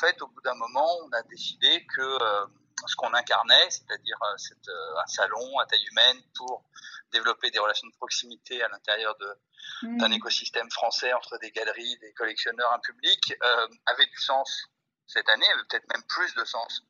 fait, au bout d'un moment, on a décidé que ce qu'on incarnait, c'est-à-dire un salon à taille humaine pour développer des relations de proximité à l'intérieur d'un mmh. écosystème français entre des galeries, des collectionneurs, un public, avait du sens cette année, avait peut-être même plus de sens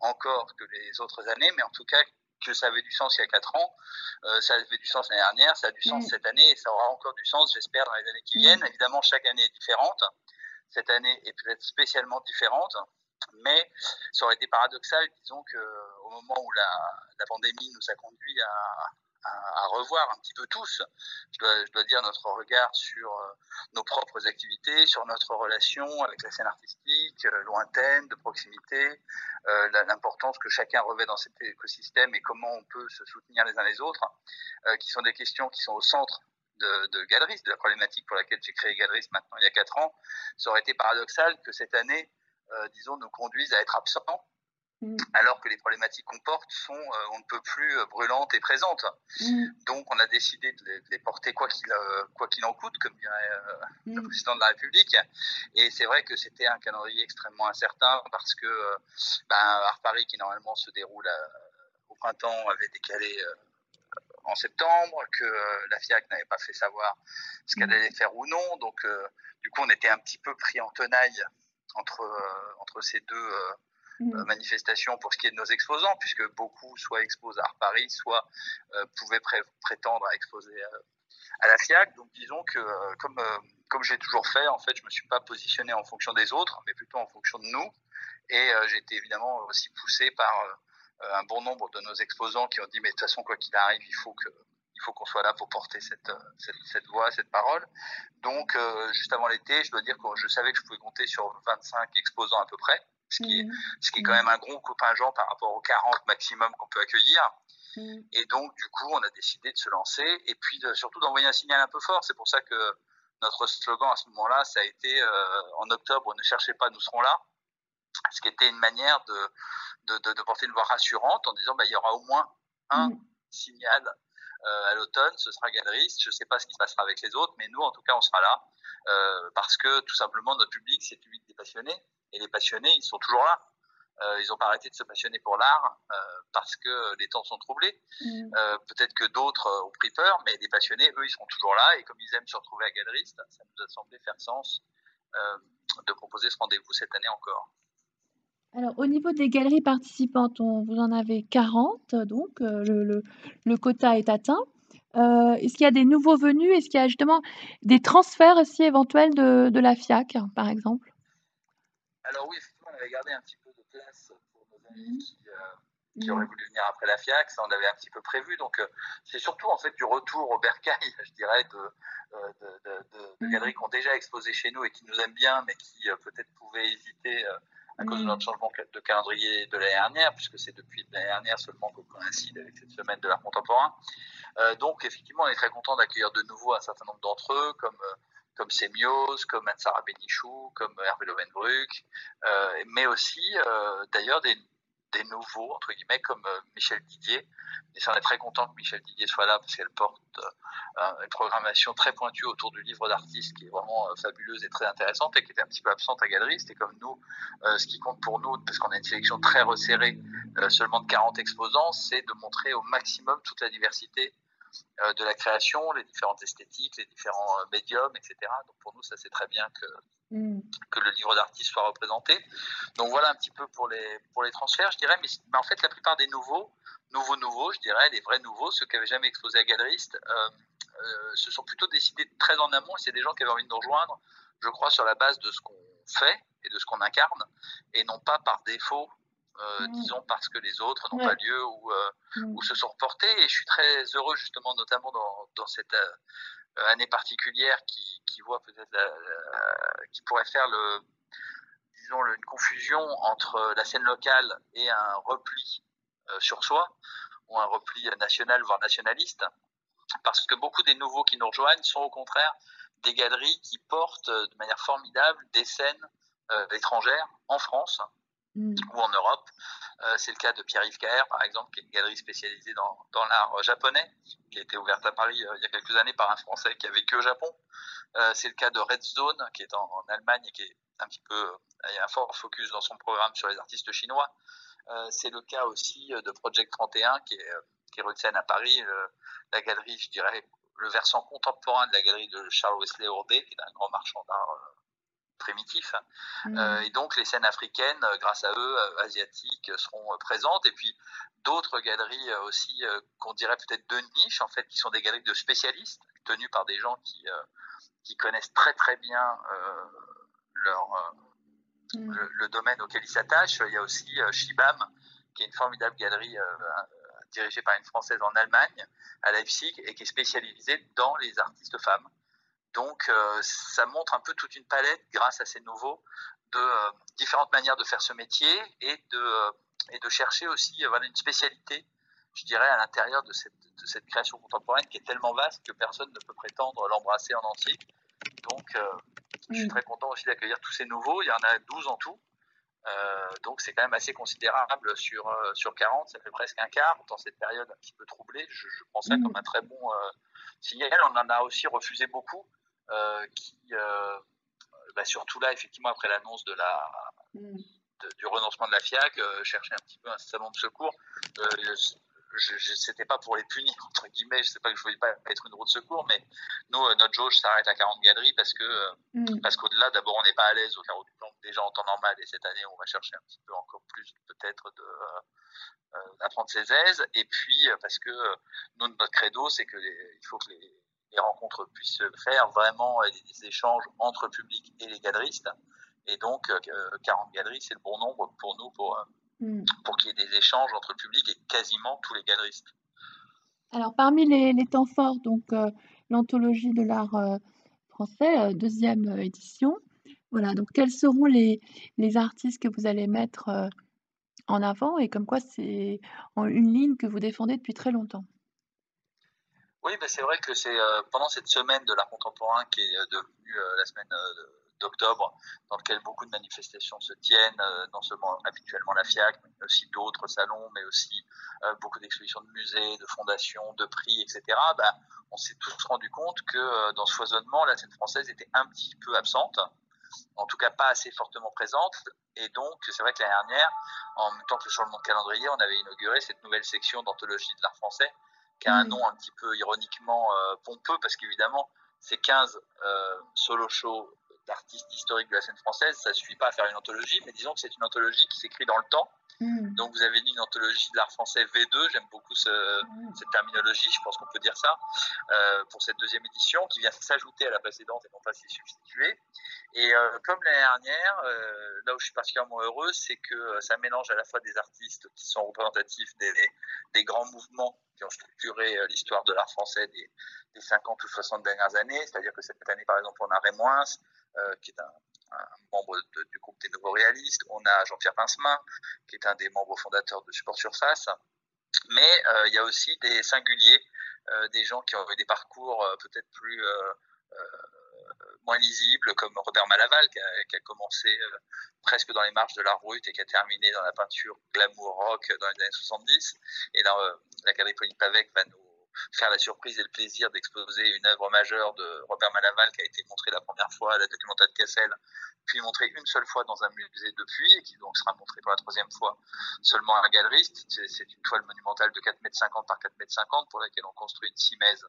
encore que les autres années, mais en tout cas que ça avait du sens il y a quatre ans, euh, ça avait du sens l'année dernière, ça a du sens mm. cette année et ça aura encore du sens, j'espère, dans les années qui mm. viennent. Évidemment, chaque année est différente. Cette année est peut-être spécialement différente, mais ça aurait été paradoxal, disons, qu'au moment où la, pandémie nous a conduit à, revoir un petit peu tous, je dois, je dois dire, notre regard sur euh, nos propres activités, sur notre relation avec la scène artistique, euh, lointaine, de proximité, euh, l'importance que chacun revêt dans cet écosystème et comment on peut se soutenir les uns les autres, qui sont des questions qui sont au centre de, de Galeriste, de la problématique pour laquelle j'ai créé Galeriste maintenant il y a quatre ans. Ça aurait été paradoxal que cette année, disons, nous conduise à être absents Mm. alors que les problématiques qu'on porte sont euh, on ne peut plus euh, brûlantes et présentes. Mm. Donc on a décidé de les, porter quoi qu'il euh, quoi qu'il en coûte, comme dirait le mm. président de la République. Et c'est vrai que c'était un calendrier extrêmement incertain parce que ben, Art Paris, qui normalement se déroule au printemps, avait décalé en septembre, que la FIAC n'avait pas fait savoir ce qu'elle allait faire ou non. Donc du coup on était un petit peu pris en tenaille entre entre ces deux Mm. Euh, manifestation pour ce qui est de nos exposants, puisque beaucoup soit exposent à Art Paris, soit euh, pouvaient prétendre à exposer euh, à la FIAC. Donc disons que comme comme j'ai toujours fait, en fait, je me suis pas positionné en fonction des autres, mais plutôt en fonction de nous. Et j'ai été évidemment aussi poussé par un bon nombre de nos exposants qui ont dit mais de toute façon quoi qu'il arrive, il faut que il faut qu'on soit là pour porter cette, cette, cette voix, cette parole. Donc, juste avant l'été, je dois dire que je savais que je pouvais compter sur 25 exposants à peu près ce qui, est, mm. ce qui est quand même un gros contingent par rapport aux 40 maximum qu'on peut accueillir. Mm. Et donc, du coup, on a décidé de se lancer et puis surtout d'envoyer un signal un peu fort. C'est pour ça que notre slogan à ce moment-là, ça a été euh, en octobre, ne cherchez pas, nous serons là. Ce qui était une manière de, de, de, porter une voix rassurante en disant bah, il y aura au moins un mm. signal euh, à l'automne, ce sera galeriste. Je ne sais pas ce qui se passera avec les autres, mais nous, en tout cas, on sera là euh, parce que tout simplement, notre public, c'est le public des passionnés. Et les passionnés, ils sont toujours là. Euh, ils n'ont pas arrêté de se passionner pour l'art parce que les temps sont troublés. Mm. Peut-être que d'autres ont pris peur, mais les passionnés, eux, ils seront toujours là. Et comme ils aiment se retrouver à galeriste, ça nous a semblé faire sens de proposer ce rendez-vous cette année encore. Alors, au niveau des galeries participantes, vous en avez 40, donc le, le, quota est atteint. Est-ce qu'il y a des nouveaux venus? Est-ce qu'il y a justement des transferts aussi éventuels de, de la FIAC, par exemple? Alors oui, effectivement, on avait gardé un petit peu de place pour nos amis qui, euh, qui auraient voulu venir après la FIAC, ça on avait un petit peu prévu. Donc euh, c'est surtout en fait du retour au bercail, je dirais, de, euh, de, de, de, galeries qui ont déjà exposé chez nous et qui nous aiment bien, mais qui peut-être pouvaient hésiter à cause de notre changement de calendrier de l'année dernière, puisque c'est depuis l'année dernière seulement qu'on coïncide avec cette semaine de l'art contemporain. donc effectivement, on est très content d'accueillir de nouveau un certain nombre d'entre eux, comme comme Semios, comme Ansara Benichou, comme Hervé Lovenbruck, euh, mais aussi euh, d'ailleurs des, des, nouveaux, entre guillemets, comme euh, Michel Didier. Et ça, on est très content que Michel Didier soit là parce qu'elle porte une programmation très pointue autour du livre d'artiste qui est vraiment fabuleuse et très intéressante et qui était un petit peu absente à Galeriste. Et comme nous, ce qui compte pour nous, parce qu'on a une sélection très resserrée, seulement de 40 exposants, c'est de montrer au maximum toute la diversité euh, de la création, les différentes esthétiques, les différents euh, médiums, etc. Donc pour nous, ça c'est très bien que, mm. que le livre d'artiste soit représenté. Donc voilà un petit peu pour les, pour les transferts, je dirais. Mais, en fait, la plupart des nouveaux, nouveaux, nouveaux, je dirais, les vrais nouveaux, ceux qui n'avaient jamais exposé à Galeriste, euh, se sont plutôt décidés très en amont c'est des gens qui avaient envie de nous rejoindre, je crois, sur la base de ce qu'on fait et de ce qu'on incarne et non pas par défaut euh, mm. disons parce que les autres n'ont pas lieu ou, euh, mm. ou, se sont reportés. Et je suis très heureux justement, notamment dans, dans cette euh, année particulière qui, qui voit peut-être, qui pourrait faire le, disons, une confusion entre la scène locale et un repli sur soi ou un repli national voire nationaliste. Parce que beaucoup des nouveaux qui nous rejoignent sont au contraire des galeries qui portent de manière formidable des scènes étrangères en France mm. ou en Europe. c'est le cas de Pierre-Yves Caher, par exemple, qui est une galerie spécialisée dans, l'art japonais, qui a été ouverte à Paris il y a quelques années par un Français qui a vécu au Japon. c'est le cas de Red Zone, qui est en, Allemagne et qui est un petit peu, il y a un fort focus dans son programme sur les artistes chinois. c'est le cas aussi de Project 31, qui est, qui Seine à Paris, la galerie, je dirais, le versant contemporain de la galerie de Charles Wesley Ourdet, qui est un grand marchand d'art euh, primitif. Mm. Euh, et donc les scènes africaines, euh, grâce à eux, asiatiques, seront présentes. Et puis d'autres galeries aussi qu'on dirait peut-être de niche, en fait, qui sont des galeries de spécialistes, tenues par des gens qui, qui connaissent très très bien leur, mm. le, domaine auquel ils s'attachent. Il y a aussi Shibam, qui est une formidable galerie dirigée par une Française en Allemagne, à Leipzig, et qui est spécialisée dans les artistes femmes. Donc, euh, ça montre un peu toute une palette, grâce à ces nouveaux, de euh, différentes manières de faire ce métier et de, euh, et de chercher aussi voilà, une spécialité, je dirais, à l'intérieur de cette, de cette, création contemporaine qui est tellement vaste que personne ne peut prétendre l'embrasser en entier. Donc, je suis très content aussi d'accueillir tous ces nouveaux. Il y en a 12 en tout. Donc c'est quand même assez considérable sur, sur 40, ça fait presque un quart dans cette période un petit peu troublée. Je, je prends ça mm. comme un très bon signal. On en a aussi refusé beaucoup, qui, bah, surtout là, effectivement, après l'annonce de la, mm. du renoncement de la FIAC, chercher un petit peu un salon de secours je, c'était pas pour les punir entre guillemets je sais pas que je voulais pas être une roue de secours mais nous euh, notre jauge s'arrête à 40 galeries parce que euh, mm. parce qu'au-delà d'abord on n'est pas à l'aise au carreau du temps déjà en temps normal et cette année on va chercher un petit peu encore plus peut-être de euh, d'apprendre ses aises et puis parce que nous notre credo c'est que il faut que les, les, rencontres puissent se faire vraiment des échanges entre public et les galeristes et donc 40 galeries c'est le bon nombre pour nous pour Mm. pour qu'il y ait des échanges entre public et quasiment tous les galeristes. Alors, parmi les, les temps forts, donc euh, l'anthologie de l'art euh, français, euh, deuxième édition. Voilà, donc quels seront les, les, artistes que vous allez mettre en avant et comme quoi c'est une ligne que vous défendez depuis très longtemps? Oui, ben c'est vrai que c'est pendant cette semaine de l'art contemporain qui est devenue la semaine d'octobre, dans lequel beaucoup de manifestations se tiennent, euh, non seulement habituellement la FIAC, mais aussi d'autres salons, mais aussi euh, beaucoup d'expositions de musées, de fondations, de prix, etc. Ben, on s'est tous rendu compte que euh, dans ce foisonnement, la scène française était un petit peu absente, en tout cas pas assez fortement présente. Et donc, c'est vrai que l'année dernière, en même temps que le changement de calendrier, on avait inauguré cette nouvelle section d'anthologie de l'art français, qui a un nom un petit peu ironiquement pompeux, parce qu'évidemment, c'est 15 solo shows d'artistes historiques de la scène française, ça suffit pas à faire une anthologie, mais disons que c'est une anthologie qui s'écrit dans le temps. Hmm. Donc vous avez dit une anthologie de l'art français V2, j'aime beaucoup hmm. cette terminologie, je pense qu'on peut dire ça, euh, pour cette deuxième édition, qui vient s'ajouter à la précédente et non pas s'y substituer. Et euh, comme l'année dernière, euh, là où je suis particulièrement heureux, c'est que ça mélange à la fois des artistes qui sont représentatifs des, des grands mouvements qui ont structuré l'histoire de l'art français des, des 50 ou 60 dernières années, c'est-à-dire que cette année, par exemple, on a euh, qui est un, membre du groupe des Nouveaux Réalistes. On a Jean-Pierre Pincemin, qui est un des membres fondateurs de Support Surface. Mais euh, il y a aussi des singuliers, euh, des gens qui ont eu des parcours peut-être plus moins lisibles, comme Robert Malaval, qui a, commencé presque dans les marges de l'art brut et qui a terminé dans la peinture glamour rock dans les années 70. Et là, la galerie Pauline Pavec va nous faire la surprise et le plaisir d'exposer une œuvre majeure de Robert Malaval qui a été montrée la première fois à la documentaire de Cassel, puis montrée une seule fois dans un musée depuis, et qui donc sera montrée pour la troisième fois seulement à un galeriste. C'est une toile monumentale de 4,50 m par 4,50 m pour laquelle on construit une simèse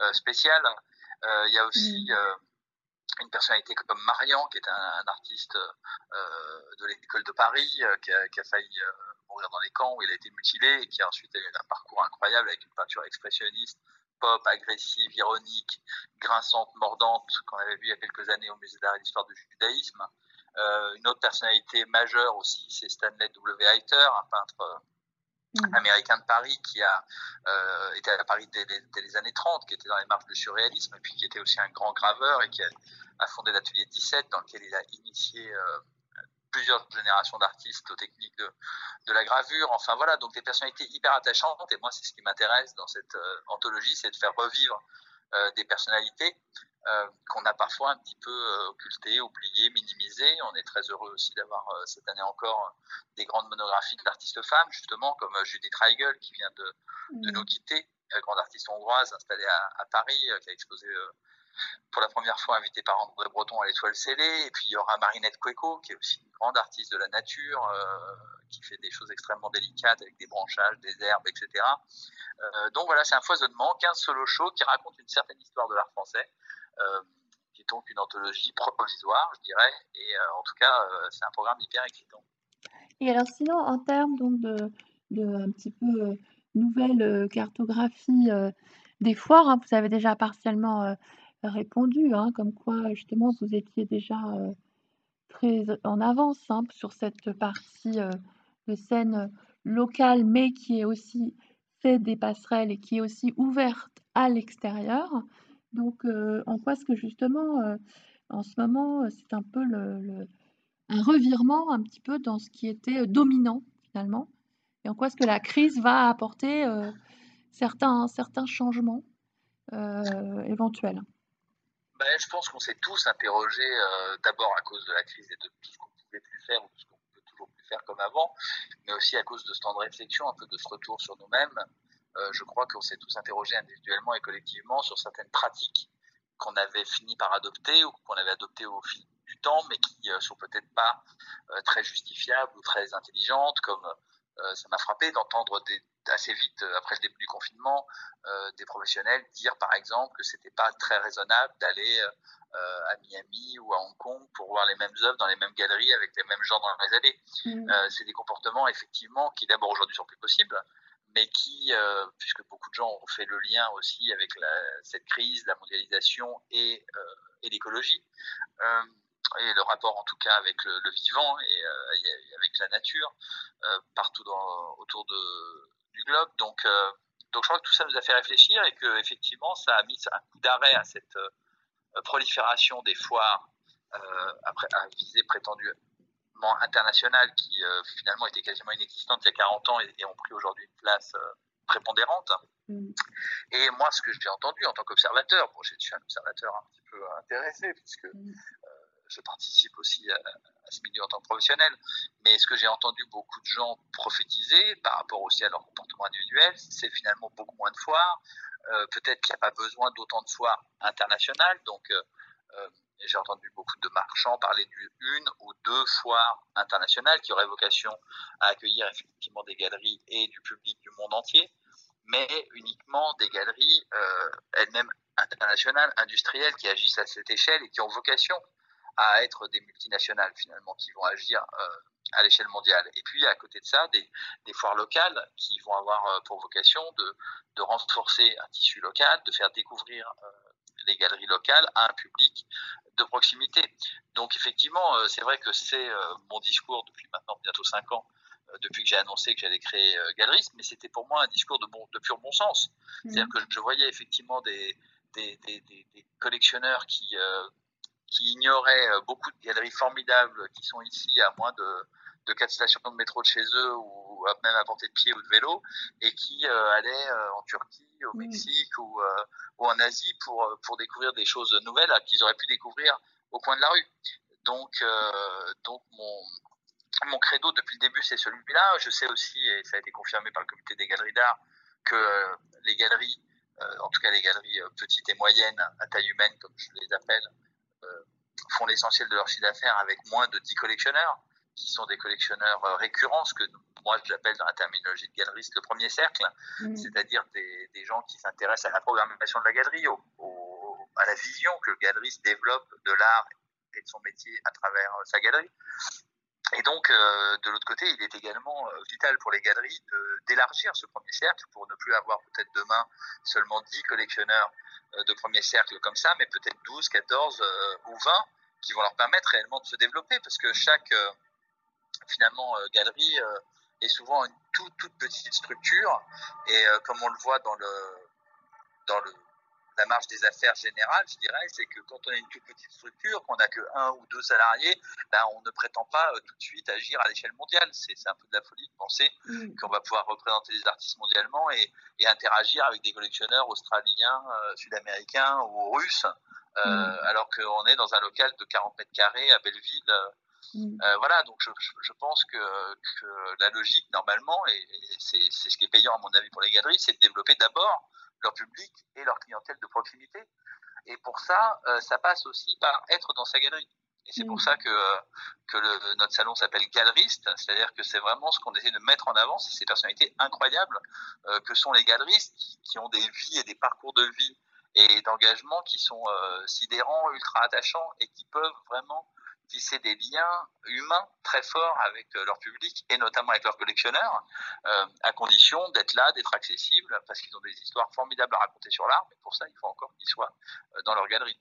euh, spéciale. Euh, il y a aussi mm. Euh, une personnalité comme Marian, qui est un, artiste de l'école de Paris, qui a, qui, a, failli mourir dans les camps où il a été mutilé et qui a ensuite eu un parcours incroyable avec une peinture expressionniste, pop, agressive, ironique, grinçante, mordante, qu'on avait vu il y a quelques années au Musée d'art et d'histoire du judaïsme. Euh, une autre personnalité majeure aussi, c'est Stanley W. Heiter, un peintre mm. américain de Paris qui a euh, été à Paris dès les, années 30, qui était dans les marches du surréalisme et puis qui était aussi un grand graveur et qui a, fondé l'atelier 17 dans lequel il a initié euh, plusieurs générations d'artistes aux techniques de, de, la gravure. Enfin voilà, donc des personnalités hyper attachantes. Et moi, c'est ce qui m'intéresse dans cette euh, anthologie, c'est de faire revivre euh, des personnalités qu'on a parfois un petit peu occulté, oublié, minimisé. On est très heureux aussi d'avoir cette année encore des grandes monographies d'artistes femmes, justement, comme Judith Reigel qui vient de, de nous quitter, grande artiste hongroise installée à, à Paris, qui a exposé pour la première fois invité par André Breton à l'Étoile scellée. Et puis il y aura Marinette Cueco, qui est aussi une grande artiste de la nature, euh, qui fait des choses extrêmement délicates avec des branchages, des herbes, etc. Euh, donc voilà, c'est un foisonnement, 15 solo shows qui racontent une certaine histoire de l'art français. Euh, qui est donc une anthologie provisoire, je dirais. Et en tout cas, c'est un programme hyper excitant. Et alors sinon, en termes donc de, de un petit peu nouvelle cartographie des foires, hein, vous avez déjà partiellement répondu, hein, comme quoi justement vous étiez déjà très en avance hein, sur cette partie de scène locale, mais qui est aussi fait des passerelles et qui est aussi ouverte à l'extérieur. Donc, en quoi est-ce que justement, en ce moment, c'est un peu le, un revirement un petit peu dans ce qui était dominant finalement, et en quoi est-ce que la crise va apporter certains, certains changements éventuels? Ben, je pense qu'on s'est tous interrogés euh, d'abord à cause de la crise et de tout ce qu'on pouvait plus faire ou tout ce qu'on peut toujours plus faire comme avant, mais aussi à cause de ce temps de réflexion, un peu de ce retour sur nous-mêmes. Euh, je crois qu'on s'est tous interrogés individuellement et collectivement sur certaines pratiques qu'on avait fini par adopter ou qu'on avait adoptées au fil du temps, mais qui euh, sont peut-être pas euh, très justifiables ou très intelligentes, comme euh, ça m'a frappé d'entendre assez vite après le début du confinement des professionnels dire par exemple que c'était pas très raisonnable d'aller à Miami ou à Hong Kong pour voir les mêmes œuvres dans les mêmes galeries avec les mêmes gens dans les allées. Mmh. c'est des comportements effectivement qui d'abord aujourd'hui sont plus possibles, mais qui, puisque beaucoup de gens ont fait le lien aussi avec cette crise, la mondialisation et, et l'écologie, et le rapport en tout cas avec le, vivant et, avec la nature partout autour du globe. Donc, euh, donc je crois que tout ça nous a fait réfléchir et que effectivement ça a mis un coup d'arrêt à cette euh, prolifération des foires euh, après, à visée prétendument internationale qui finalement était quasiment inexistante il y a 40 ans et, ont pris aujourd'hui une place prépondérante. Mm. Et moi, ce que j'ai entendu en tant qu'observateur, bon, je suis un observateur un petit peu intéressé puisque mm je participe aussi à, ce milieu en tant que professionnel, mais ce que j'ai entendu beaucoup de gens prophétiser par rapport aussi à leur comportement individuel, c'est finalement beaucoup moins de foires. Euh, peut-être qu'il n'y a pas besoin d'autant de foires internationales. Donc, euh, euh, j'ai entendu beaucoup de marchands parler d'une ou deux foires internationales qui auraient vocation à accueillir effectivement des galeries et du public du monde entier, mais uniquement des galeries elles-mêmes internationales, industrielles, qui agissent à cette échelle et qui ont vocation à être des multinationales finalement qui vont agir euh, à l'échelle mondiale. Et puis à côté de ça, des, foires locales qui vont avoir euh, pour vocation de, renforcer un tissu local, de faire découvrir euh, les galeries locales à un public de proximité. Donc effectivement, c'est vrai que c'est mon discours depuis maintenant bientôt cinq ans, depuis que j'ai annoncé que j'allais créer Galeries, mais c'était pour moi un discours de, bon, de pur bon sens. Mmh. C'est-à-dire que je voyais effectivement des, des, des, des collectionneurs qui, qui ignoraient euh, beaucoup de galeries formidables qui sont ici à moins de, de quatre stations de métro de chez eux ou même à portée de pied ou de vélo et qui euh, allaient euh, en Turquie, au Mexique ou, ou en Asie pour, pour découvrir des choses nouvelles qu'ils auraient pu découvrir au coin de la rue. Donc, donc mon, mon credo depuis le début, c'est celui-là. Je sais aussi, et ça a été confirmé par le comité des galeries d'art, que les galeries, en tout cas les galeries petites et moyennes, à taille humaine, comme je les appelle, euh, font l'essentiel de leur chiffre d'affaires avec moins de 10 collectionneurs, qui sont des collectionneurs euh, récurrents, ce que moi j'appelle dans la terminologie de galeriste le premier cercle, mmh. c'est-à-dire des, des, gens qui s'intéressent à la programmation de la galerie, au, à la vision que le galeriste développe de l'art et de son métier à travers euh, sa galerie. Et donc, euh, de l'autre côté, il est également vital pour les galeries d'élargir ce premier cercle pour ne plus avoir peut-être demain seulement 10 collectionneurs euh, de premier cercle comme ça, mais peut-être 12, 14 ou 20 qui vont leur permettre réellement de se développer parce que chaque, finalement, galerie est souvent une toute, toute petite structure et comme on le voit dans le, dans le la marge des affaires générales, je dirais, c'est que quand on a une toute petite structure, qu'on n'a que un ou deux salariés, ben, on ne prétend pas euh, tout de suite agir à l'échelle mondiale. C'est un peu de la folie de penser mm. qu'on va pouvoir représenter des artistes mondialement et, interagir avec des collectionneurs australiens, euh, sud-américains ou russes mm. alors qu'on est dans un local de 40 mètres carrés à Belleville. Mm. voilà, donc je, je pense que, que, la logique, normalement, et, c'est ce qui est payant à mon avis pour les galeries, c'est de développer d'abord leur public et leur clientèle de proximité. Et pour ça, ça passe aussi par être dans sa galerie. Et c'est pour mm. ça que, que le, notre salon s'appelle Galeriste, c'est-à-dire que c'est vraiment ce qu'on essaie de mettre en avant, c'est ces personnalités incroyables euh, que sont les galeristes qui ont des vies et des parcours de vie et d'engagement qui sont euh, sidérants, ultra attachants et qui peuvent vraiment tisser des liens humains très forts avec euh, leur public et notamment avec leurs collectionneurs, euh, à condition d'être là, d'être accessibles, parce qu'ils ont des histoires formidables à raconter sur l'art, mais pour ça, il faut encore qu'ils soient euh, dans leur galerie.